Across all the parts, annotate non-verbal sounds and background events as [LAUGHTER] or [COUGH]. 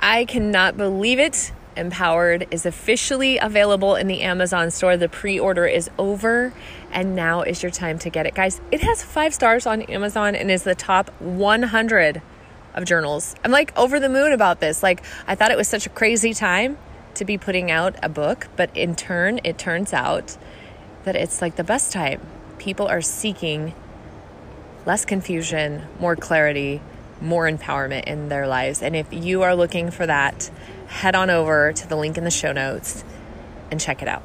I cannot believe it. Empowered is officially available in the Amazon store. The pre order is over, and now is your time to get it. Guys, it has five stars on Amazon and is the top 100 of journals. I'm like over the moon about this. Like, I thought it was such a crazy time to be putting out a book, but in turn, it turns out that it's like the best time. People are seeking less confusion, more clarity, more empowerment in their lives. And if you are looking for that, head on over to the link in the show notes and check it out.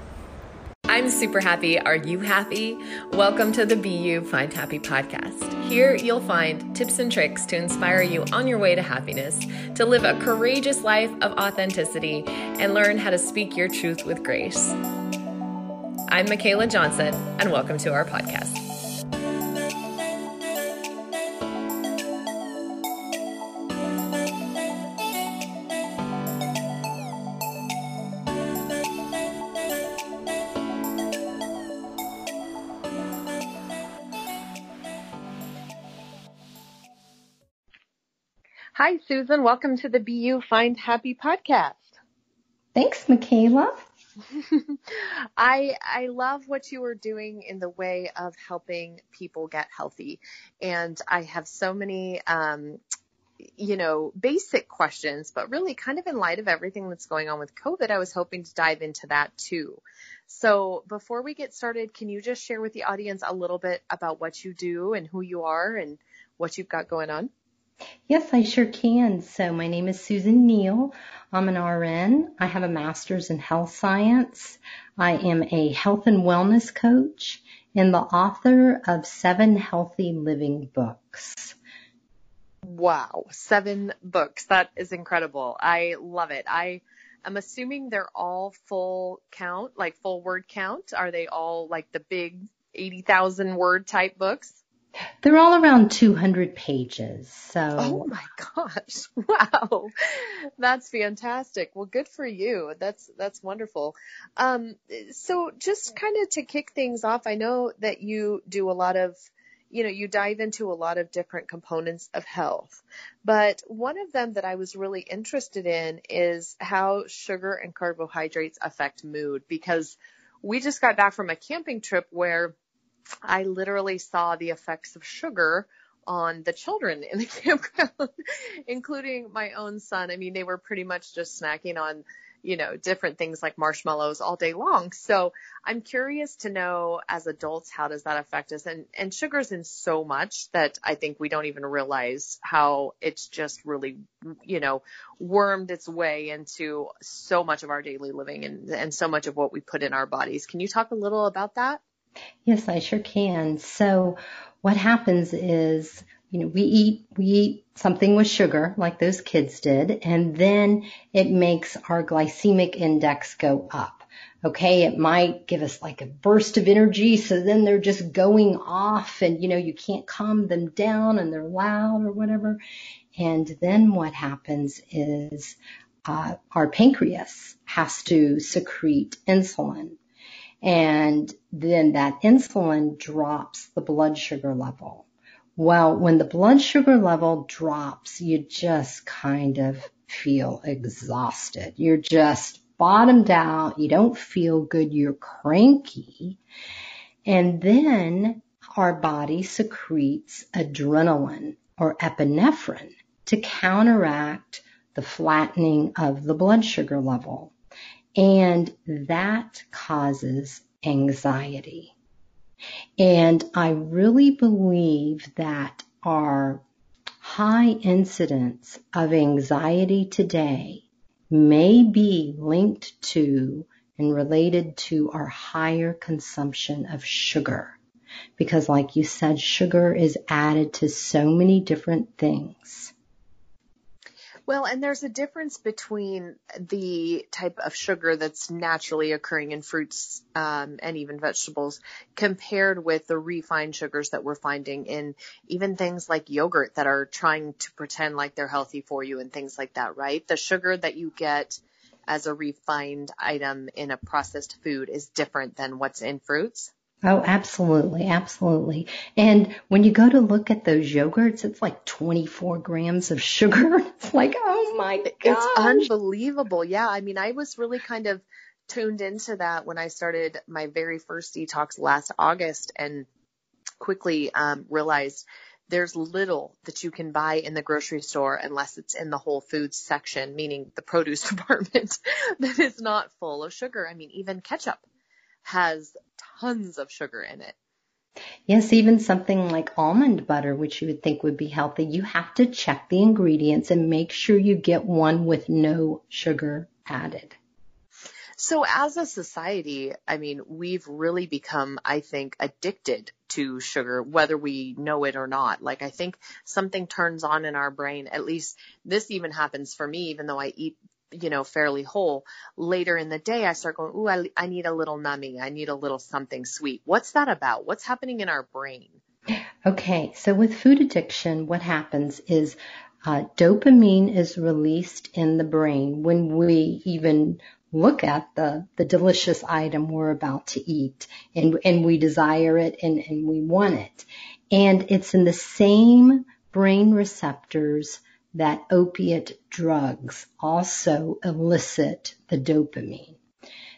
I'm super happy. Are you happy? Welcome to the Be You Find Happy podcast. Here you'll find tips and tricks to inspire you on your way to happiness, to live a courageous life of authenticity, and learn how to speak your truth with grace. I'm Michaela Johnson, and welcome to our podcast. Hi, Susan. Welcome to the Be You Find Happy podcast. Thanks, Michaela. [LAUGHS] I I love what you are doing in the way of helping people get healthy, and I have so many. Um, you know, basic questions, but really kind of in light of everything that's going on with COVID, I was hoping to dive into that too. So before we get started, can you just share with the audience a little bit about what you do and who you are and what you've got going on? Yes, I sure can. So my name is Susan Neal. I'm an RN. I have a master's in health science. I am a health and wellness coach and the author of seven healthy living books. Wow, seven books. That is incredible. I love it. I am assuming they're all full count, like full word count. Are they all like the big 80,000 word type books? They're all around 200 pages. So. Oh my gosh. [LAUGHS] Wow. That's fantastic. Well, good for you. That's, that's wonderful. Um, so just kind of to kick things off, I know that you do a lot of, you know, you dive into a lot of different components of health, but one of them that I was really interested in is how sugar and carbohydrates affect mood because we just got back from a camping trip where I literally saw the effects of sugar on the children in the [LAUGHS] campground, including my own son. I mean, they were pretty much just snacking on, you know, different things like marshmallows all day long. So I'm curious to know as adults, how does that affect us? And, and sugar's in so much that I think we don't even realize how it's just really, you know, wormed its way into so much of our daily living and, and so much of what we put in our bodies. Can you talk a little about that? Yes, I sure can. So what happens is, you know, we eat, we eat something with sugar like those kids did, and then it makes our glycemic index go up. Okay. It might give us like a burst of energy. So then they're just going off and, you know, you can't calm them down and they're loud or whatever. And then what happens is, uh, our pancreas has to secrete insulin and then that insulin drops the blood sugar level. Well, when the blood sugar level drops, you just kind of feel exhausted. You're just bottomed out. You don't feel good. You're cranky. And then our body secretes adrenaline or epinephrine to counteract the flattening of the blood sugar level. And that causes anxiety. And I really believe that our high incidence of anxiety today may be linked to and related to our higher consumption of sugar. Because like you said, sugar is added to so many different things. Well, and there's a difference between the type of sugar that's naturally occurring in fruits um, and even vegetables compared with the refined sugars that we're finding in even things like yogurt that are trying to pretend like they're healthy for you and things like that, right? The sugar that you get as a refined item in a processed food is different than what's in fruits. Oh, absolutely, absolutely. And when you go to look at those yogurts, it's like 24 grams of sugar. [LAUGHS] It's like, oh my god. It's unbelievable. Yeah. I mean, I was really kind of tuned into that when I started my very first detox last August and quickly um, realized there's little that you can buy in the grocery store unless it's in the Whole Foods section, meaning the produce [LAUGHS] department, that is not full of sugar. I mean, even ketchup has tons of sugar in it. Yes, even something like almond butter, which you would think would be healthy, you have to check the ingredients and make sure you get one with no sugar added. So as a society, I mean, we've really become, I think, addicted to sugar, whether we know it or not. Like I think something turns on in our brain, at least this even happens for me, even though I eat you know, fairly whole. Later in the day, I start going, ooh, I, I need a little numbing. I need a little something sweet. What's that about? What's happening in our brain? Okay, so with food addiction, what happens is uh, dopamine is released in the brain when we even look at the, the delicious item we're about to eat and, and we desire it and, and we want it. And it's in the same brain receptors that opiate drugs also elicit the dopamine.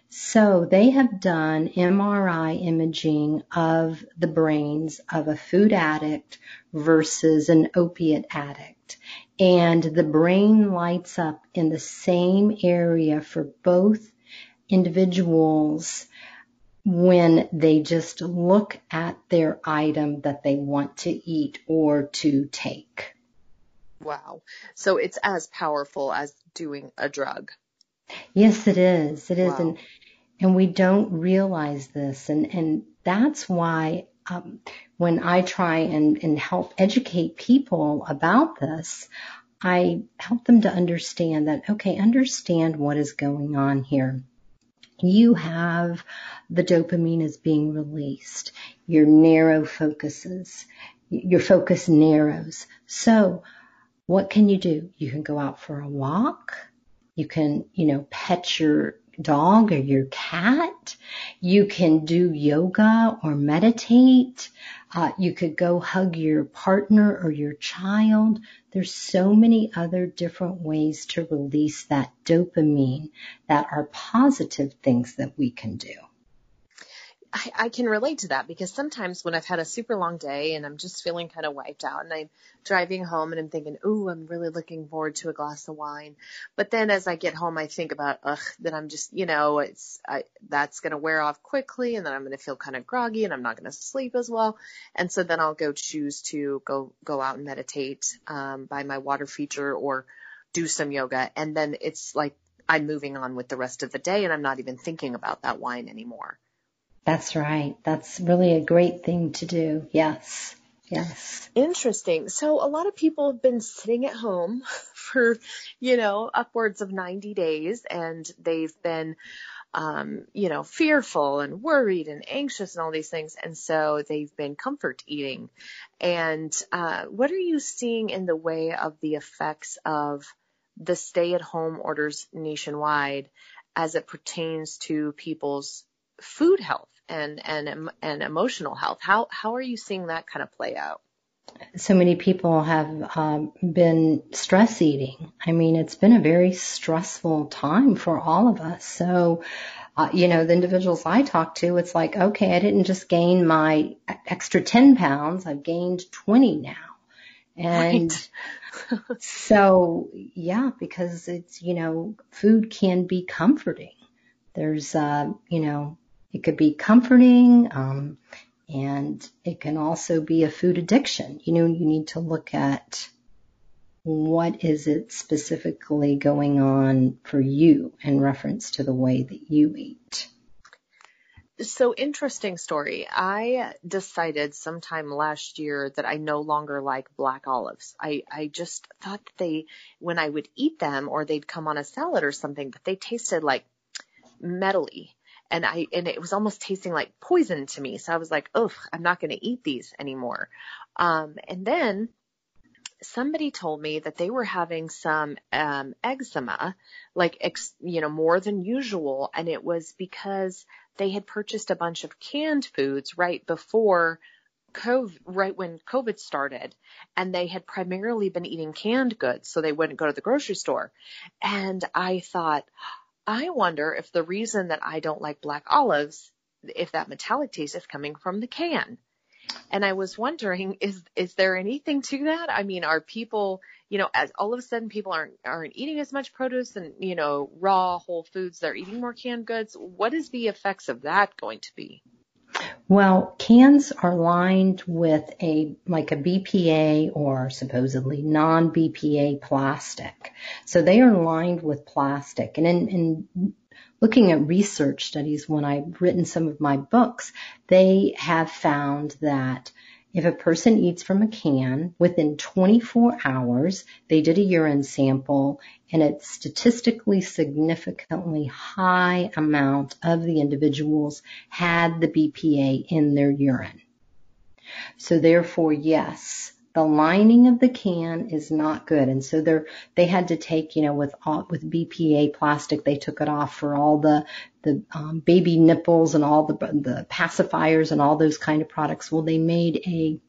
So they have done MRI imaging of the brains of a food addict versus an opiate addict and the brain lights up in the same area for both individuals when they just look at their item that they want to eat or to take. Wow. So it's as powerful as doing a drug. Yes, it is. It is. Wow. And, and we don't realize this. And, and that's why um, when I try and, and help educate people about this, I help them to understand that, okay, understand what is going on here. You have the dopamine is being released. Your narrow focuses. Your focus narrows. So what can you do? You can go out for a walk. You can, you know, pet your dog or your cat. You can do yoga or meditate. Uh, you could go hug your partner or your child. There's so many other different ways to release that dopamine that are positive things that we can do. I, I can relate to that because sometimes when I've had a super long day and I'm just feeling kind of wiped out and I'm driving home and I'm thinking, ooh, I'm really looking forward to a glass of wine. But then as I get home, I think about, ugh, that I'm just, you know, it's, I, that's going to wear off quickly and then I'm going to feel kind of groggy and I'm not going to sleep as well. And so then I'll go choose to go, go out and meditate, um, by my water feature or do some yoga. And then it's like I'm moving on with the rest of the day and I'm not even thinking about that wine anymore. That's right. That's really a great thing to do. Yes. Yes. Interesting. So a lot of people have been sitting at home [LAUGHS] for, you know, upwards of 90 days and they've been, um, you know, fearful and worried and anxious and all these things. And so they've been comfort eating. And, uh, what are you seeing in the way of the effects of the stay at home orders nationwide as it pertains to people's food health? And and and emotional health. How how are you seeing that kind of play out? So many people have um, been stress eating. I mean, it's been a very stressful time for all of us. So, uh, you know, the individuals I talk to, it's like, okay, I didn't just gain my extra 10 pounds, I've gained 20 now. And right. [LAUGHS] so, yeah, because it's, you know, food can be comforting. There's, uh, you know, it could be comforting, um, and it can also be a food addiction. You know, you need to look at what is it specifically going on for you in reference to the way that you eat. So interesting story. I decided sometime last year that I no longer like black olives. I, I just thought that they, when I would eat them or they'd come on a salad or something, but they tasted like metally and I and it was almost tasting like poison to me. So I was like, "Oh, I'm not going to eat these anymore." Um, and then somebody told me that they were having some um, eczema, like ex, you know more than usual, and it was because they had purchased a bunch of canned foods right before COVID, right when COVID started, and they had primarily been eating canned goods, so they wouldn't go to the grocery store. And I thought, I wonder if the reason that I don't like black olives, if that metallic taste is coming from the can. And I was wondering, is is there anything to that? I mean, are people, you know, as all of a sudden people aren't aren't eating as much produce and you know raw whole foods, they're eating more canned goods. What is the effects of that going to be? Well, cans are lined with a like a BPA or supposedly non-BPA plastic. So they are lined with plastic. And in, in looking at research studies when I've written some of my books, they have found that if a person eats from a can within 24 hours, they did a urine sample and a statistically significantly high amount of the individuals had the BPA in their urine. So therefore, yes, the lining of the can is not good. And so they they had to take, you know, with, with BPA plastic, they took it off for all the, the um, baby nipples and all the, the pacifiers and all those kind of products. Well, they made a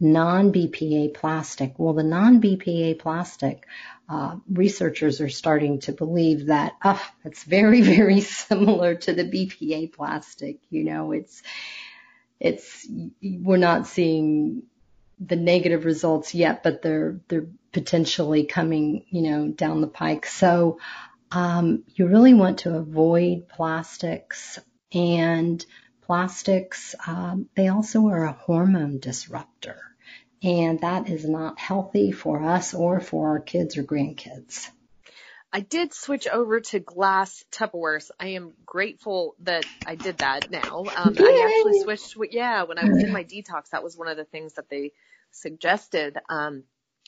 non-BPA plastic. Well, the non-BPA plastic, uh, researchers are starting to believe that, oh, it's very, [LAUGHS] very similar to the BPA plastic. You know, it's, it's, we're not seeing the negative results yet, but they're they're potentially coming, you know, down the pike. So um, you really want to avoid plastics and plastics. Um, they also are a hormone disruptor, and that is not healthy for us or for our kids or grandkids. I did switch over to glass Tupperwares. I am grateful that I did that now. Um, I actually switched, yeah, when I was in my detox, that was one of the things that they suggested, um,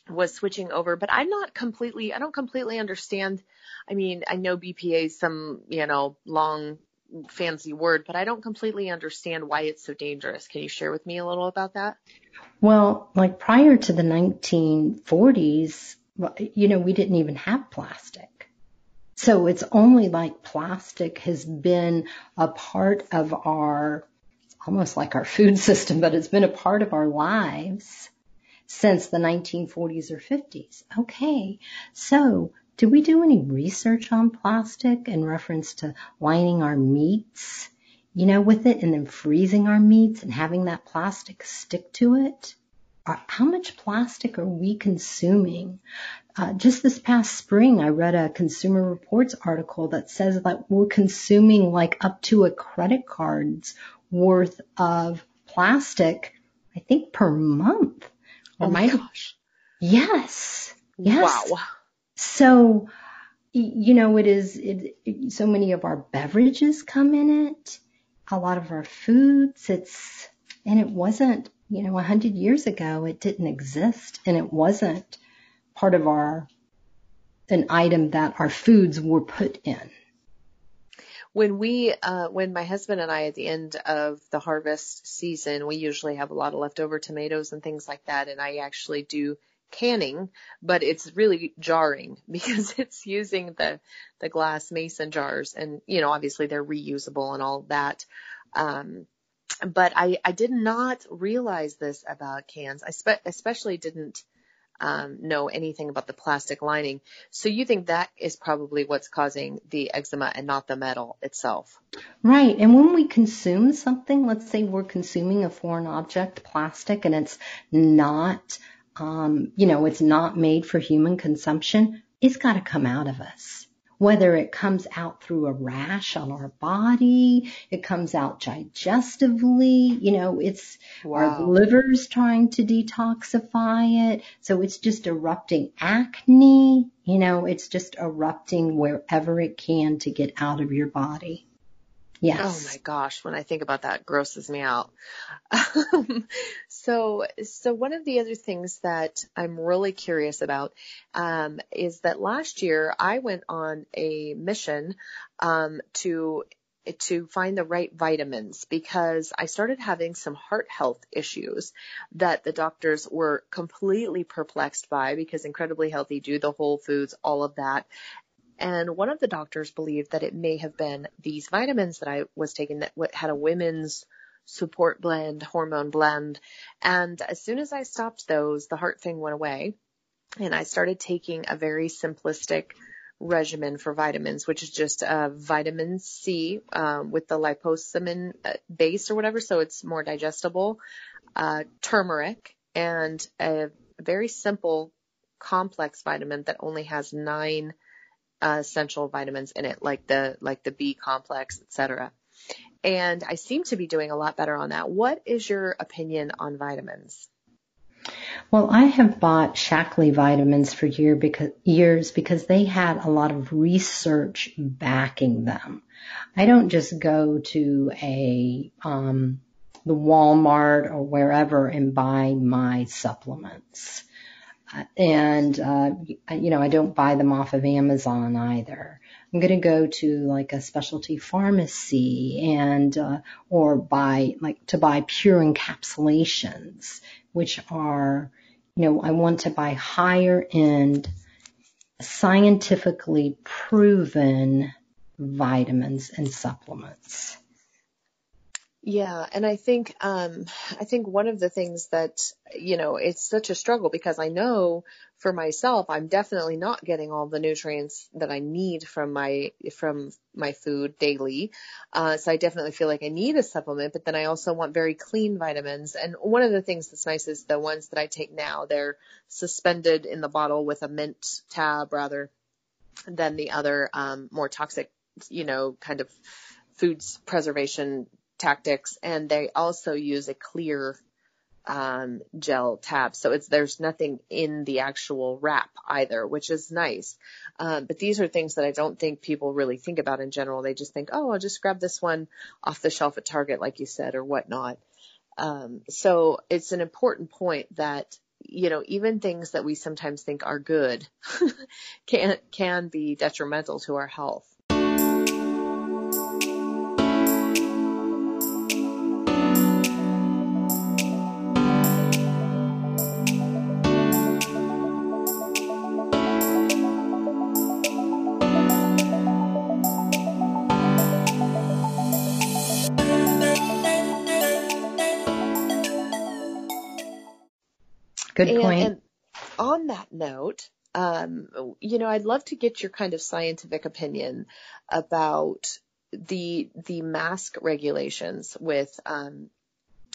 was switching over, but I'm not completely, I don't completely understand. I mean, I know BPA is some, you know, long fancy word, but I don't completely understand why it's so dangerous. Can you share with me a little about that? Well, like prior to the 1940s, you know, we didn't even have plastic. So it's only like plastic has been a part of our, almost like our [LAUGHS] food system, but it's been a part of our lives since the 1940s or 50s. Okay. So did we do any research on plastic in reference to lining our meats, you know, with it and then freezing our meats and having that plastic stick to it? How much plastic are we consuming? Uh, just this past spring, I read a Consumer Reports article that says that we're consuming like up to a credit card's worth of plastic, I think per month. Oh my gosh. Yes. Yes. Wow. So, you know, it is, it, it, so many of our beverages come in it, a lot of our foods, it's, and it wasn't you know, a hundred years ago, it didn't exist and it wasn't part of our, an item that our foods were put in. When we, uh, when my husband and I at the end of the harvest season, we usually have a lot of leftover tomatoes and things like that. And I actually do canning, but it's really jarring [LAUGHS] because it's using the, the glass mason jars and, you know, obviously they're reusable and all that. Um, but I, I did not realize this about cans. I spe- especially didn't um, know anything about the plastic lining. So you think that is probably what's causing the eczema and not the metal itself? Right. And when we consume something, let's say we're consuming a foreign object, plastic, and it's not, um, you know, it's not made for human consumption, it's got to come out of us whether it comes out through a rash on our body, it comes out digestively, you know, it's wow. our liver's trying to detoxify it. So it's just erupting acne, you know, it's just erupting wherever it can to get out of your body. Yes. Oh my gosh, when I think about that, grosses me out. [LAUGHS] Um, so, so one of the other things that I'm really curious about um, is that last year I went on a mission um, to to find the right vitamins because I started having some heart health issues that the doctors were completely perplexed by because incredibly healthy do the whole foods, all of that And one of the doctors believed that it may have been these vitamins that I was taking that had a women's support blend, hormone blend. And as soon as I stopped those, the heart thing went away and I started taking a very simplistic regimen for vitamins, which is just uh, vitamin C um, with the liposamine uh, base or whatever, so it's more digestible, uh, turmeric, and a very simple complex vitamin that only has nine uh, essential vitamins in it, like the like the B complex, etc. And I seem to be doing a lot better on that. What is your opinion on vitamins? Well, I have bought Shaklee vitamins for year because, years because they had a lot of research backing them. I don't just go to a um, the Walmart or wherever and buy my supplements. And uh, you know, I don't buy them off of Amazon either. I'm going to go to like a specialty pharmacy and uh, or buy like to buy pure encapsulations which are, you know, I want to buy higher end, scientifically proven vitamins and supplements. Yeah, and I think um I think one of the things that you know it's such a struggle because I know for myself I'm definitely not getting all the nutrients that I need from my from my food daily. Uh so I definitely feel like I need a supplement, but then I also want very clean vitamins. And one of the things that's nice is the ones that I take now, they're suspended in the bottle with a mint tab rather than the other um more toxic, you know, kind of foods preservation tactics and they also use a clear um, gel tab. So it's, there's nothing in the actual wrap either, which is nice. Um, but these are things that I don't think people really think about in general. They just think, oh, I'll just grab this one off the shelf at Target, like you said, or whatnot. Um, so it's an important point that, you know, even things that we sometimes think are good [LAUGHS] can, can be detrimental to our health. Good and, point. And on that note, um, you know, I'd love to get your kind of scientific opinion about the the mask regulations with um,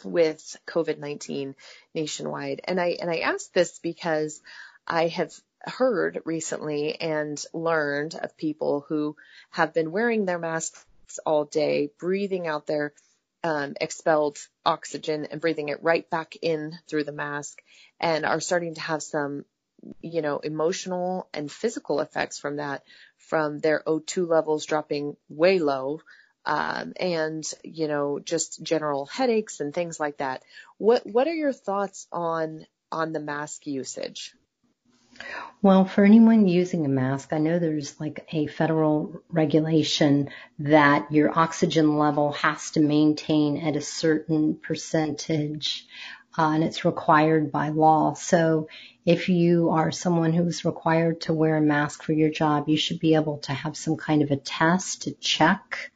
with COVID-19 nationwide. And I and I ask this because I have heard recently and learned of people who have been wearing their masks all day, breathing out their um, expelled oxygen and breathing it right back in through the mask and are starting to have some, you know, emotional and physical effects from that, from their O2 levels dropping way low, um, and you know, just general headaches and things like that. What what are your thoughts on on the mask usage? Well, for anyone using a mask, I know there's like a federal regulation that your oxygen level has to maintain at a certain percentage, uh, and it's required by law. So if you are someone who's required to wear a mask for your job, you should be able to have some kind of a test to check,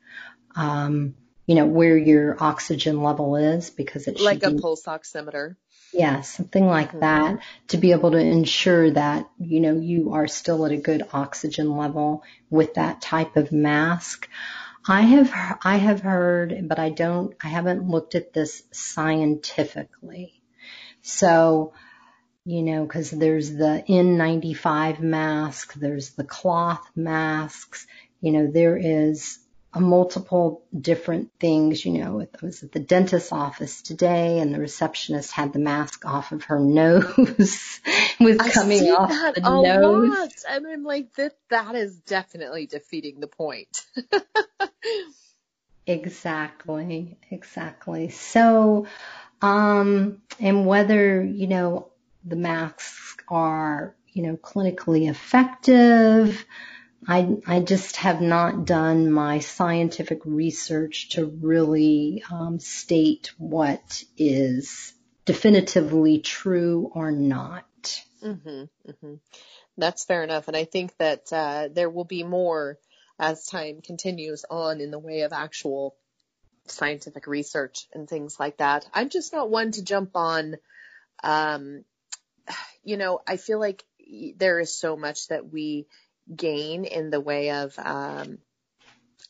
um, you know, where your oxygen level is because it should be like a pulse oximeter. Yeah, something like mm-hmm. that to be able to ensure that, you know, you are still at a good oxygen level with that type of mask. I have, I have heard, but I don't, I haven't looked at this scientifically. So, you know, cause there's the N95 mask, there's the cloth masks, you know, there is multiple different things. You know, I was at the dentist's office today and the receptionist had the mask off of her [LAUGHS] nose was coming off the nose. Lot. And I'm like, that, that is definitely defeating the point. [LAUGHS] exactly. Exactly. So, um, and whether, you know, the masks are, you know, clinically effective, I, I just have not done my scientific research to really um, state what is definitively true or not. Mm-hmm, mm-hmm. That's fair enough. And I think that uh, there will be more as time continues on in the way of actual scientific research and things like that. I'm just not one to jump on, um, you know, I feel like there is so much that we gain in the way of, um,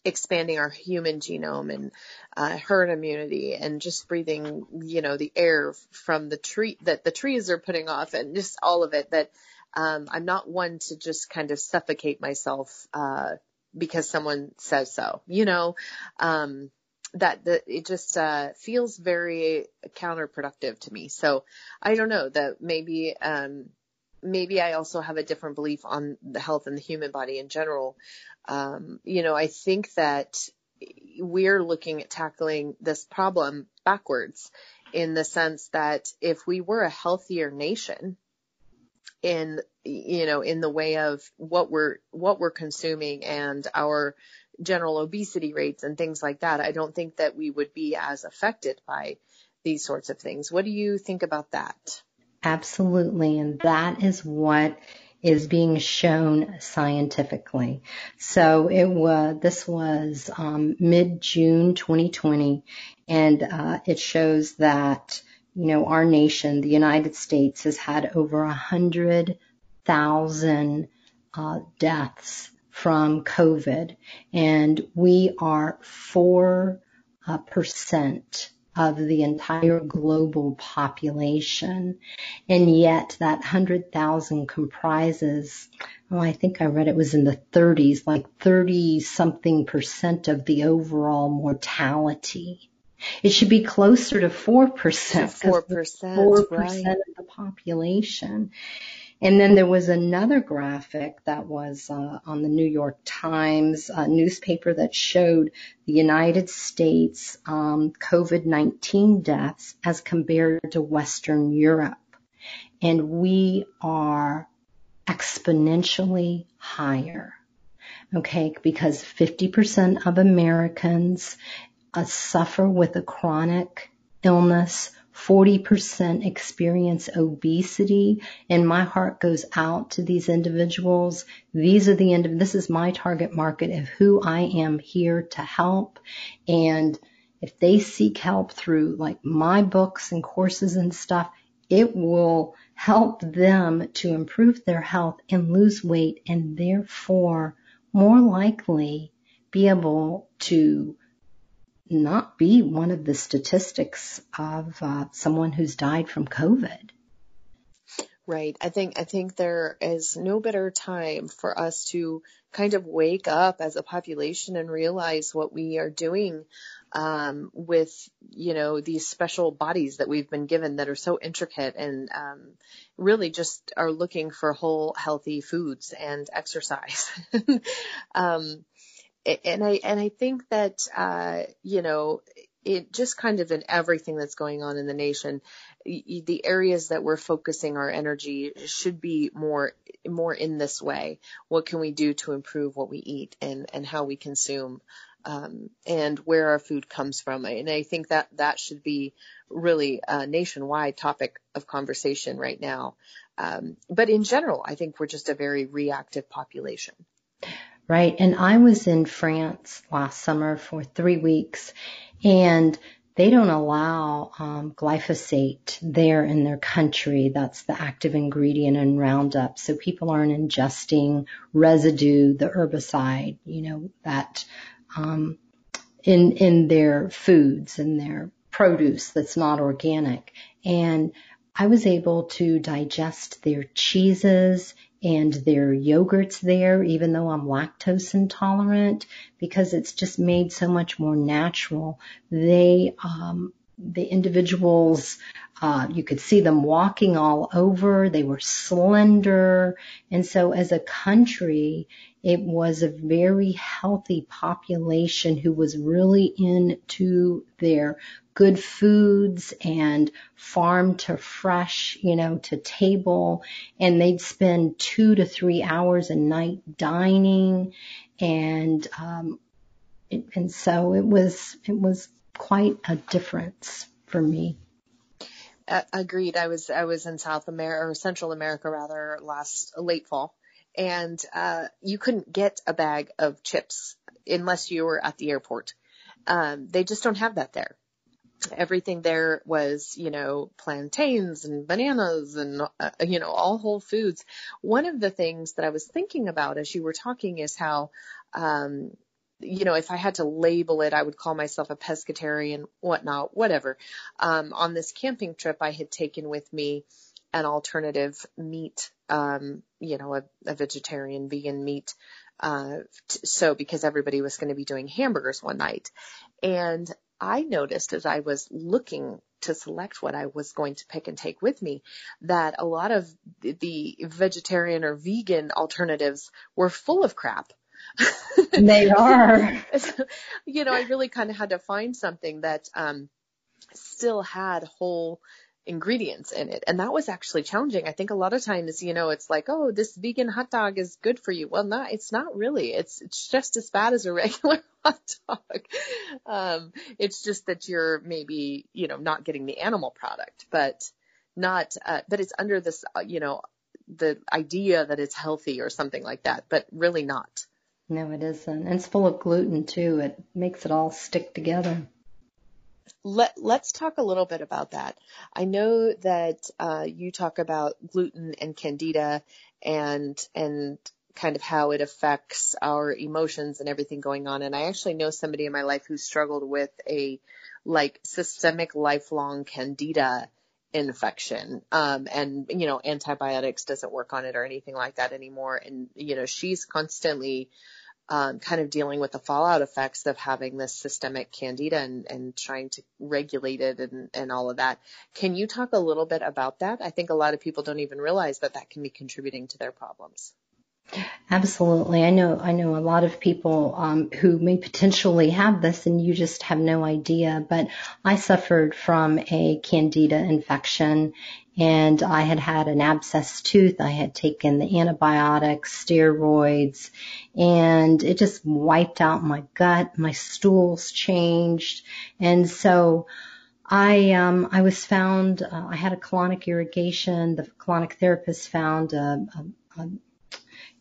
expanding our human genome and uh, herd immunity and just breathing, you know, the air from the tree that the trees are putting off and just all of it that um, I'm not one to just kind of suffocate myself uh, because someone says so, you know. Um, that the, it just uh, feels very counterproductive to me. So I don't know that maybe um, maybe I also have a different belief on the health and the human body in general. Um, you know, I think that we're looking at tackling this problem backwards in the sense that if we were a healthier nation in you know in the way of what we're what we're consuming and our general obesity rates and things like that, I don't think that we would be as affected by these sorts of things. What do you think about that? Absolutely. And that is what is being shown scientifically. So it was, this was um, mid-June 2020 and uh, it shows that, you know, our nation, the United States has had over a hundred thousand uh, deaths from COVID, and we are 4% uh, of the entire global population. And yet that 100,000 comprises, oh, I think I read it was in the 30s, like 30 something percent of the overall mortality. It should be closer to 4%. 4%. 4% right. of the population. And then there was another graphic that was uh, on the New York Times uh, newspaper that showed the United States um, COVID-19 deaths as compared to Western Europe. And we are exponentially higher. Okay, because 50% of Americans uh, suffer with a chronic illness 40% experience obesity and my heart goes out to these individuals. These are the end of, this is my target market of who I am here to help. And if they seek help through like my books and courses and stuff, it will help them to improve their health and lose weight and therefore more likely be able to not be one of the statistics of uh, someone who's died from COVID. Right. I think I think there is no better time for us to kind of wake up as a population and realize what we are doing um, with you know these special bodies that we've been given that are so intricate and um, really just are looking for whole healthy foods and exercise. [LAUGHS] um, and I and I think that uh, you know it just kind of in everything that's going on in the nation, the areas that we're focusing our energy should be more more in this way. What can we do to improve what we eat and and how we consume? Um, and where our food comes from. And I think that that should be really a nationwide topic of conversation right now. Um, but in general, I think we're just a very reactive population right? And I was in France last summer for three weeks and they don't allow um, glyphosate there in their country. That's the active ingredient in Roundup. So people aren't ingesting residue, the herbicide, you know, that um, in in their foods and their produce that's not organic. And I was able to digest their cheeses and their yogurts there, even though I'm lactose intolerant, because it's just made so much more natural. They, um, the individuals, uh, you could see them walking all over. They were slender. And so as a country, it was a very healthy population who was really into their good foods and farm to fresh, you know, to table. And they'd spend two to three hours a night dining. And, um, and so it was, it was quite a difference for me. Uh, agreed. I was I was in South America or Central America rather last late fall, and uh, you couldn't get a bag of chips unless you were at the airport. Um, they just don't have that there. Everything there was, you know, plantains and bananas and, uh, you know, all whole foods. One of the things that I was thinking about as you were talking is how, um, you know, if I had to label it, I would call myself a pescatarian, whatnot, whatever. Um, on this camping trip, I had taken with me an alternative meat, um, you know, a, a vegetarian, vegan meat. Uh, t- so because everybody was going to be doing hamburgers one night. And I noticed as I was looking to select what I was going to pick and take with me that a lot of the vegetarian or vegan alternatives were full of crap. [LAUGHS] They are. [LAUGHS] you know, I really kind of had to find something that um, still had whole ingredients in it. And that was actually challenging. I think a lot of times, you know, it's like, oh, this vegan hot dog is good for you. Well, not, it's not really. It's, it's just as bad as a [LAUGHS] regular hot dog. Um, it's just that you're maybe, you know, not getting the animal product, but not, uh, but it's under this, uh, you know, the idea that it's healthy or something like that, but really not. No, it isn't. And it's full of gluten too. It makes it all stick together. Let, let's talk a little bit about that. I know that uh, you talk about gluten and candida and and kind of how it affects our emotions and everything going on. And I actually know somebody in my life who struggled with a like systemic lifelong candida infection. Um, and, you know, antibiotics doesn't work on it or anything like that anymore. And, you know, she's constantly um, kind of dealing with the fallout effects of having this systemic candida and, and trying to regulate it and, and all of that. Can you talk a little bit about that? I think a lot of people don't even realize that that can be contributing to their problems. Absolutely. I know, I know a lot of people, um, who may potentially have this and you just have no idea, but I suffered from a candida infection and I had had an abscess tooth. I had taken the antibiotics, steroids, and it just wiped out my gut. My stools changed. And so I, um, I was found, uh, I had a colonic irrigation. The colonic therapist found a, a, a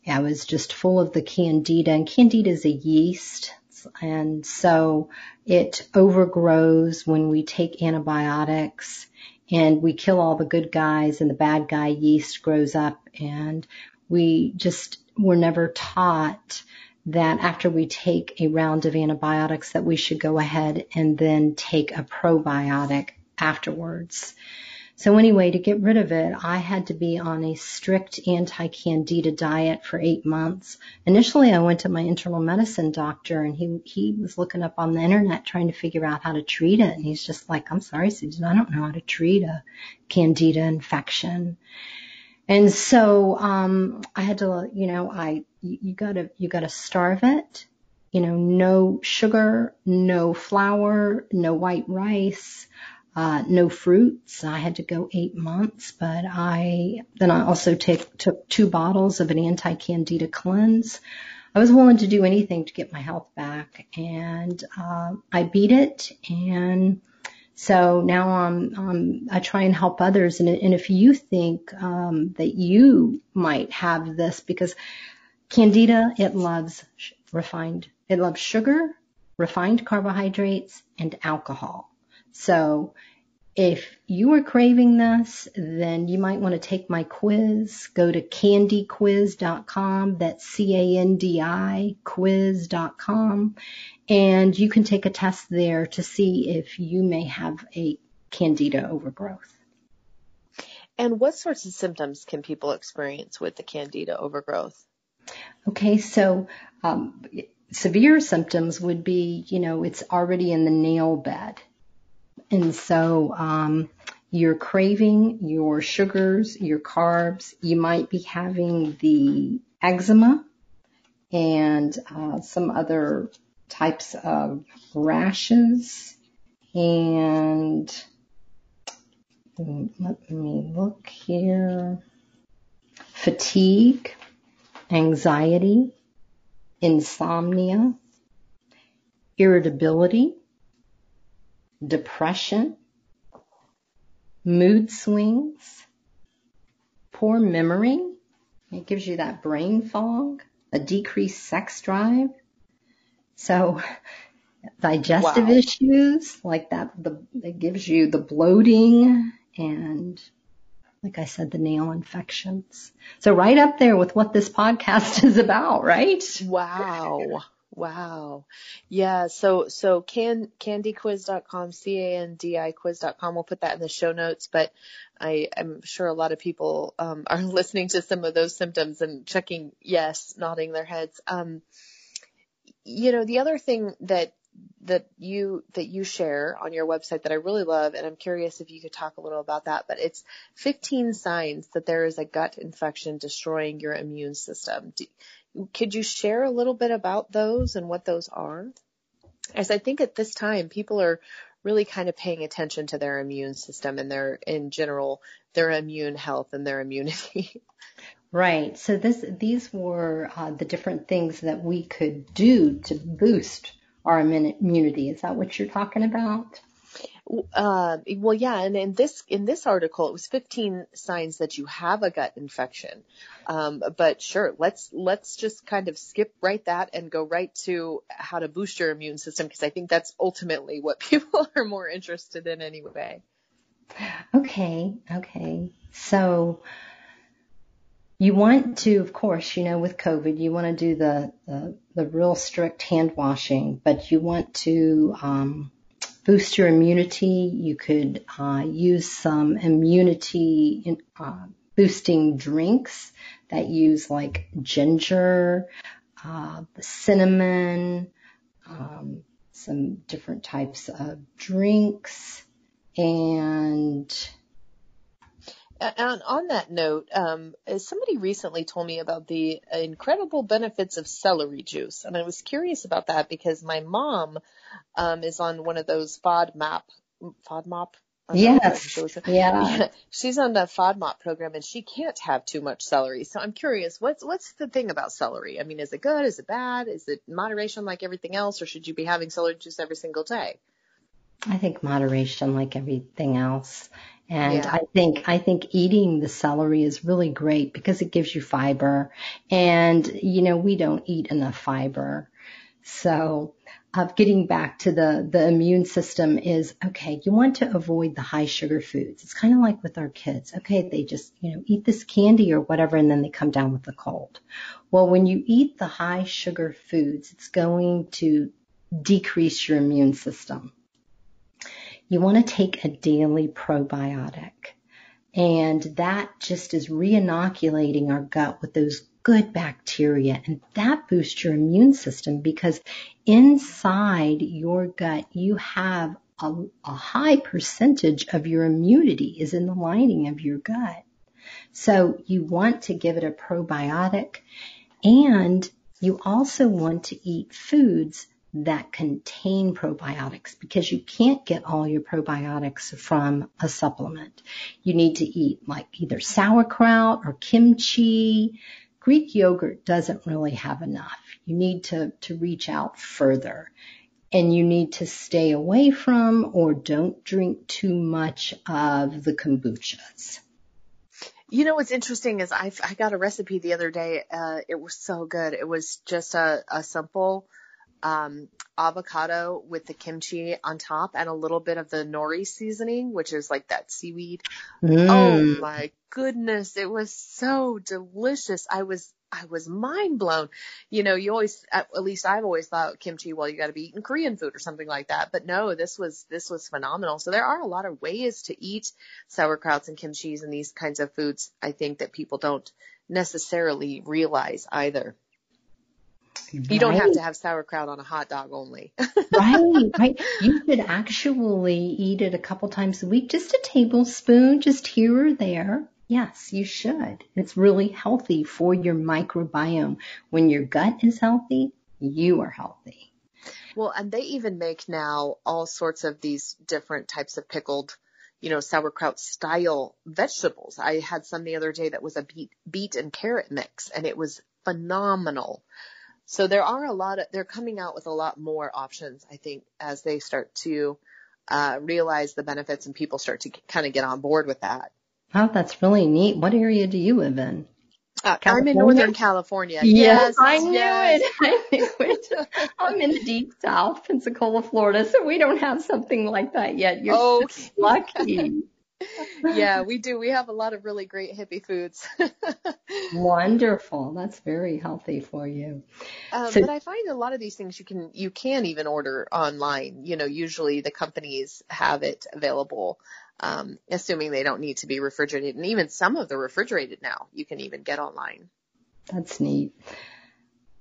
I was just full of the candida and candida is a yeast. And so it overgrows when we take antibiotics and we kill all the good guys and the bad guy yeast grows up and we just were never taught that after we take a round of antibiotics that we should go ahead and then take a probiotic afterwards. So anyway, to get rid of it, I had to be on a strict anti-candida diet for eight months. Initially, I went to my internal medicine doctor and he, he was looking up on the internet trying to figure out how to treat it. And he's just like, I'm sorry, Susan, I don't know how to treat a candida infection. And so, um, I had to, you know, I, you, you gotta, you gotta starve it. You know, no sugar, no flour, no white rice uh, no fruits. I had to go eight months, but I, then I also take, took two bottles of an anti-candida cleanse. I was willing to do anything to get my health back and, uh, I beat it and so now I'm, um, I try and help others. And, and if you think, um, that you might have this because candida, it loves refined, it loves sugar, refined carbohydrates and alcohol. So if you are craving this, then you might want to take my quiz. Go to candiquiz.com. That's C-A-N-D-I quiz.com. And you can take a test there to see if you may have a candida overgrowth. And what sorts of symptoms can people experience with the candida overgrowth? Okay, so um, severe symptoms would be, you know, it's already in the nail bed and so, um, you're craving your sugars, your carbs. You might be having the eczema and uh, some other types of rashes. And let me look here. Fatigue, anxiety, insomnia, irritability, depression, mood swings, poor memory, It gives you that brain fog, a decreased sex drive. So [LAUGHS] digestive wow. issues like that, the, it gives you the bloating and like I said, the nail infections. So right up there with what this [LAUGHS] podcast is about, right? Wow. Wow. Yeah. So, so can, candiquiz.com, C-A-N-D-I quiz.com. We'll put that in the show notes, but I, am sure a lot of people, um, are [LAUGHS] listening to some of those symptoms and checking yes, nodding their heads. Um, you know, the other thing that that you that you share on your website that I really love, and I'm curious if you could talk a little about that. But it's 15 signs that there is a gut infection destroying your immune system. Do, could you share a little bit about those and what those are? As I think at this time, people are really kind of paying attention to their immune system and their, in general, their immune health and their immunity. [LAUGHS] Right. So this, these were uh, the different things that we could do to boost our immunity. Is that what you're talking about? Uh, well, yeah, and in this in this article, it was 15 signs that you have a gut infection. Um, but sure, let's let's just kind of skip right that and go right to how to boost your immune system because I think that's ultimately what [LAUGHS] people are more interested in anyway. Okay, okay. So you want to, of course, you know, with COVID, you want to do the, the, the real strict hand washing, but you want to, um, boost your immunity. You could, uh, use some immunity in, uh, boosting drinks that use like ginger, uh, cinnamon, um, some different types of drinks and and on that note, um, somebody recently told me about the incredible benefits of celery juice, and I was curious about that because my mom um, is on one of those FODMAP, FODMAP. Yes. Yeah. [LAUGHS] She's on the FODMAP program and she can't have too much celery. So I'm curious, what's what's the thing about celery? I mean, is it good? Is it bad? Is it moderation like everything else, or should you be having celery juice every single day? I think moderation like everything else. And yeah. I think, I think eating the celery is really great because it gives you fiber and, you know, we don't eat enough fiber. So, uh, getting back to the, the immune system is, okay, you want to avoid the high sugar foods. It's kind of like with our kids. Okay, they just, you know, eat this candy or whatever and then they come down with a cold. Well, when you eat the high sugar foods, it's going to decrease your immune system you want to take a daily probiotic. And that just is reinoculating our gut with those good bacteria and that boosts your immune system because inside your gut you have a, a, high percentage of your immunity is in the lining of your gut. So you want to give it a probiotic and you also want to eat foods that contain probiotics because you can't get all your probiotics from a supplement. You need to eat like either sauerkraut or kimchi. Greek yogurt doesn't really have enough. You need to, to reach out further and you need to stay away from or don't drink too much of the kombuchas. You know what's interesting is I I got a recipe the other day. Uh, it was so good. It was just a, a simple um, avocado with the kimchi on top and a little bit of the nori seasoning, which is like that seaweed. Mm. Oh my goodness. It was so delicious. I was, I was mind blown. You know, you always, at least I've always thought kimchi, well, you got to be eating Korean food or something like that. But no, this was, this was phenomenal. So there are a lot of ways to eat sauerkrauts and kimchis and these kinds of foods. I think that people don't necessarily realize either. Right. You don't have to have sauerkraut on a hot dog only. [LAUGHS] right, right. You could actually eat it a couple times a week, just a tablespoon, just here or there. Yes, you should. It's really healthy for your microbiome. When your gut is healthy, you are healthy. Well, and they even make now all sorts of these different types of pickled, you know, sauerkraut style vegetables. I had some the other day that was a beet, beet and carrot mix and it was phenomenal. So there are a lot of, they're coming out with a lot more options, I think, as they start to uh, realize the benefits and people start to kind of get on board with that. Wow, that's really neat. What area do you live in? Uh, I'm in Northern California. Yes, yes I knew yes. it. [LAUGHS] I knew it. I'm in the deep south, Pensacola, Florida, so we don't have something like that yet. You're oh. lucky. Yeah, we do. We have a lot of really great hippie foods. [LAUGHS] Wonderful. That's very healthy for you. Um, so, but I find a lot of these things you can you can even order online. You know, usually the companies have it available, um, assuming they don't need to be refrigerated. And even some of the refrigerated now you can even get online. That's neat.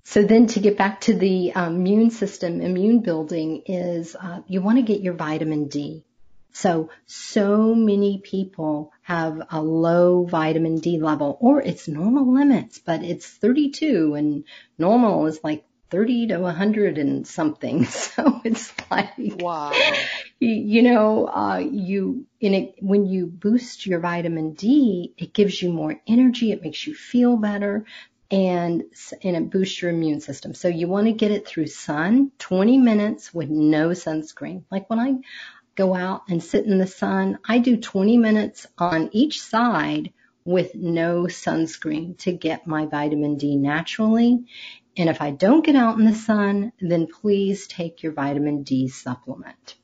So then to get back to the um, immune system, immune building is uh, you want to get your vitamin D. So, so many people have a low vitamin D level or it's normal limits, but it's 32 and normal is like 30 to 100 and something. [LAUGHS] So it's like, wow, [LAUGHS] you, you know, uh, you, in it, when you boost your vitamin D, it gives you more energy. It makes you feel better and, and it boosts your immune system. So you want to get it through sun, 20 minutes with no sunscreen. Like when I, go out and sit in the sun. I do 20 minutes on each side with no sunscreen to get my vitamin D naturally. And if I don't get out in the sun, then please take your vitamin D supplement.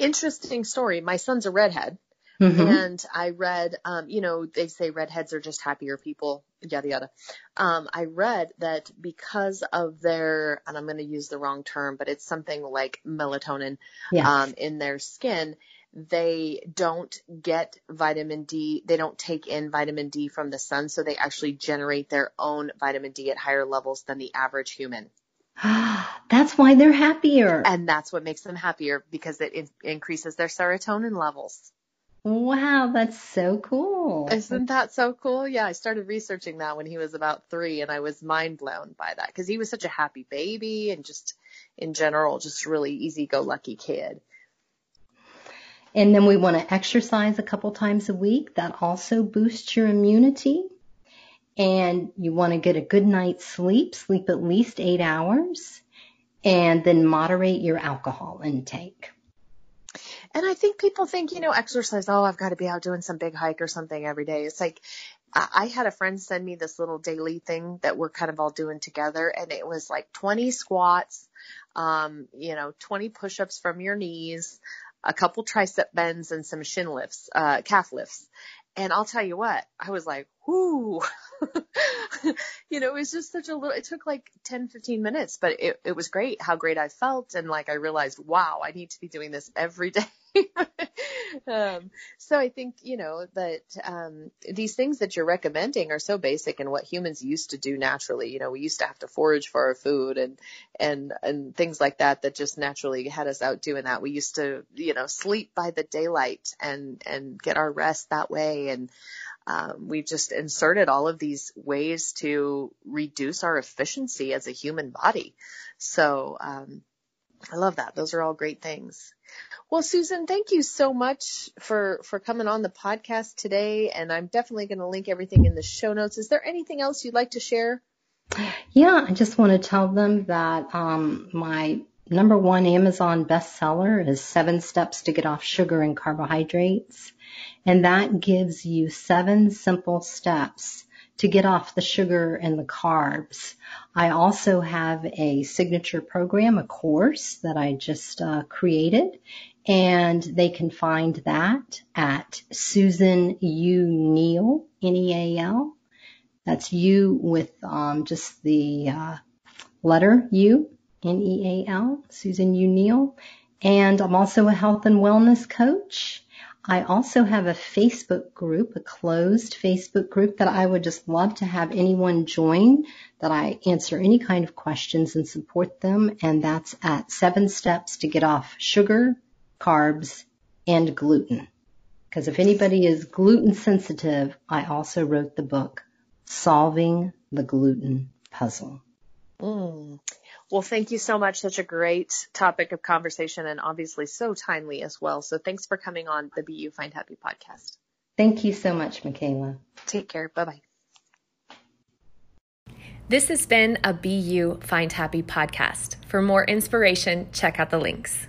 Interesting story. My son's a redhead. Mm-hmm. And I read, um, you know, they say redheads are just happier people, yada yada. Um, I read that because of their, and I'm going to use the wrong term, but it's something like melatonin yes. um, in their skin. They don't get vitamin D. They don't take in vitamin D from the sun, so they actually generate their own vitamin D at higher levels than the average human. [GASPS] that's why they're happier. And that's what makes them happier because it in- increases their serotonin levels. Wow, that's so cool. Isn't that so cool? Yeah, I started researching that when he was about three and I was mind blown by that because he was such a happy baby and just in general, just really easy go lucky kid. And then we want to exercise a couple times a week. That also boosts your immunity. And you want to get a good night's sleep, sleep at least eight hours, and then moderate your alcohol intake. And I think people think, you know, exercise, oh, I've got to be out doing some big hike or something every day. It's like, I had a friend send me this little daily thing that we're kind of all doing together and it was like 20 squats, um, you know, 20 push-ups from your knees, a couple tricep bends and some shin lifts, uh, calf lifts. And I'll tell you what, I was like, whoo, [LAUGHS] you know, it was just such a little, it took like 10, 15 minutes, but it, it was great how great I felt. And like, I realized, wow, I need to be doing this every [LAUGHS] day. [LAUGHS] um, so I think, you know, that, um, these things that you're recommending are so basic and what humans used to do naturally. You know, we used to have to forage for our food and, and, and things like that that just naturally had us out doing that. We used to, you know, sleep by the daylight and, and get our rest that way. And, um, we've just inserted all of these ways to reduce our efficiency as a human body. So, um, I love that. Those are all great things. Well, Susan, thank you so much for, for coming on the podcast today. And I'm definitely going to link everything in the show notes. Is there anything else you'd like to share? Yeah, I just want to tell them that um, my number one Amazon bestseller is Seven Steps to Get Off Sugar and Carbohydrates. And that gives you seven simple steps to get off the sugar and the carbs. I also have a signature program, a course that I just uh, created, and they can find that at Susan U Neal, N-E-A-L. That's you with um, just the uh, letter U, N-E-A-L, Susan U Neal. And I'm also a health and wellness coach. I also have a Facebook group, a closed Facebook group that I would just love to have anyone join that I answer any kind of questions and support them. And that's at seven steps to get off sugar, carbs, and gluten. Because if anybody is gluten sensitive, I also wrote the book, Solving the Gluten Puzzle. Mm. Well, thank you so much. Such a great topic of conversation and obviously so timely as well. So thanks for coming on the Be You Find Happy podcast. Thank you so much, Michaela. Take care. Bye bye. This has been a Be You Find Happy podcast. For more inspiration, check out the links.